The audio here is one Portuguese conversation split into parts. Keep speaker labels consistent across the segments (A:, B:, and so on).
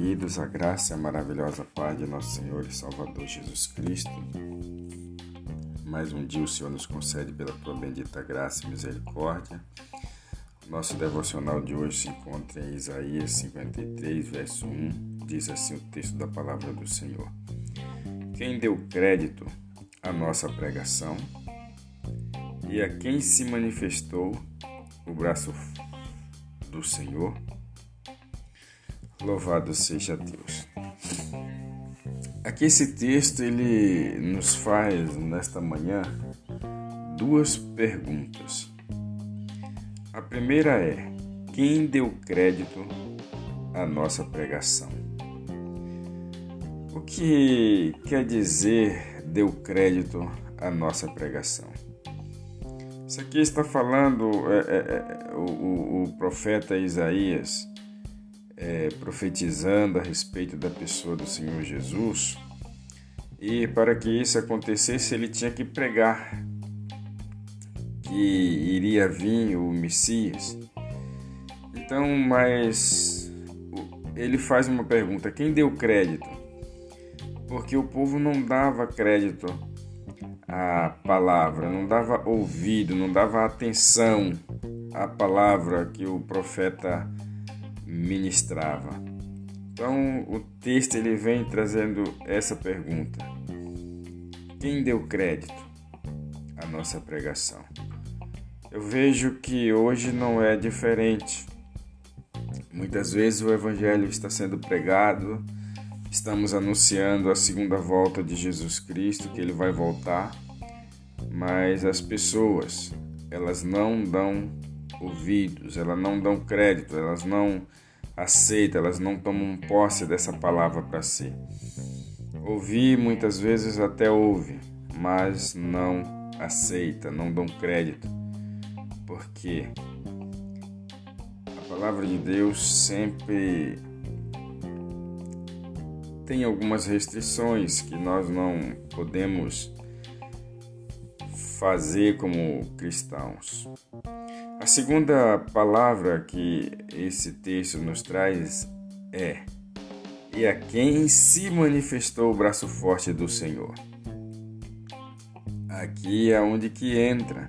A: queridos, a graça e a maravilhosa paz de nosso Senhor e Salvador Jesus Cristo. Mais um dia o Senhor nos concede pela tua bendita graça e misericórdia. Nosso devocional de hoje se encontra em Isaías 53, verso 1. Diz assim o texto da palavra do Senhor: Quem deu crédito à nossa pregação e a quem se manifestou o braço do Senhor? Louvado seja Deus. Aqui esse texto ele nos faz nesta manhã duas perguntas. A primeira é: quem deu crédito à nossa pregação? O que quer dizer deu crédito à nossa pregação? Isso aqui está falando é, é, é, o, o profeta Isaías é, profetizando a respeito da pessoa do Senhor Jesus. E para que isso acontecesse, ele tinha que pregar que iria vir o Messias. Então, mas ele faz uma pergunta: quem deu crédito? Porque o povo não dava crédito à palavra, não dava ouvido, não dava atenção à palavra que o profeta ministrava. Então, o texto ele vem trazendo essa pergunta: Quem deu crédito à nossa pregação? Eu vejo que hoje não é diferente. Muitas vezes o evangelho está sendo pregado, estamos anunciando a segunda volta de Jesus Cristo, que ele vai voltar, mas as pessoas, elas não dão ouvidos, elas não dão crédito, elas não aceitam, elas não tomam posse dessa palavra para si. Ouvir muitas vezes até ouve, mas não aceita, não dão crédito, porque a palavra de Deus sempre tem algumas restrições que nós não podemos fazer como cristãos. A segunda palavra que esse texto nos traz é: E a quem se manifestou o braço forte do Senhor. Aqui é onde que entra.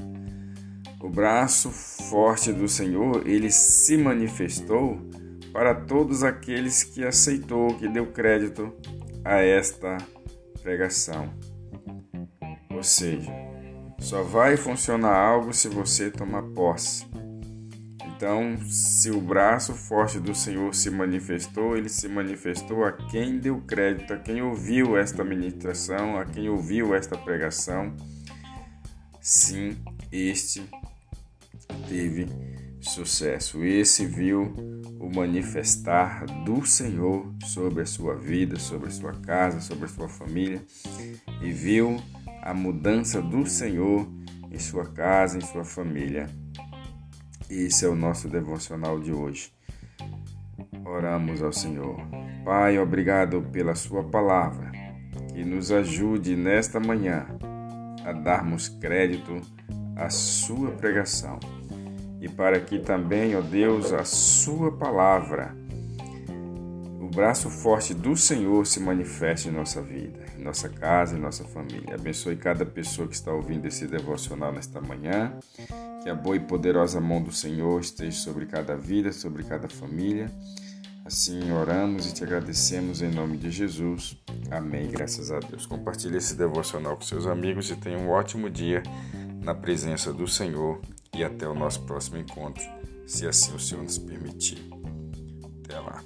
A: O braço forte do Senhor, ele se manifestou para todos aqueles que aceitou, que deu crédito a esta pregação. Ou seja, só vai funcionar algo se você tomar posse. Então, se o braço forte do Senhor se manifestou, ele se manifestou a quem deu crédito, a quem ouviu esta ministração, a quem ouviu esta pregação. Sim, este teve sucesso. Esse viu o manifestar do Senhor sobre a sua vida, sobre a sua casa, sobre a sua família e viu a mudança do Senhor em sua casa, em sua família. Esse é o nosso devocional de hoje. Oramos ao Senhor. Pai, obrigado pela Sua palavra, que nos ajude nesta manhã a darmos crédito à Sua pregação e para que também, ó Deus, a Sua palavra braço forte do Senhor se manifeste em nossa vida, em nossa casa, em nossa família. Abençoe cada pessoa que está ouvindo esse devocional nesta manhã. Que a boa e poderosa mão do Senhor esteja sobre cada vida, sobre cada família. Assim oramos e te agradecemos em nome de Jesus. Amém. Graças a Deus. Compartilhe esse devocional com seus amigos e tenha um ótimo dia na presença do Senhor. E até o nosso próximo encontro, se assim o Senhor nos permitir. Até lá.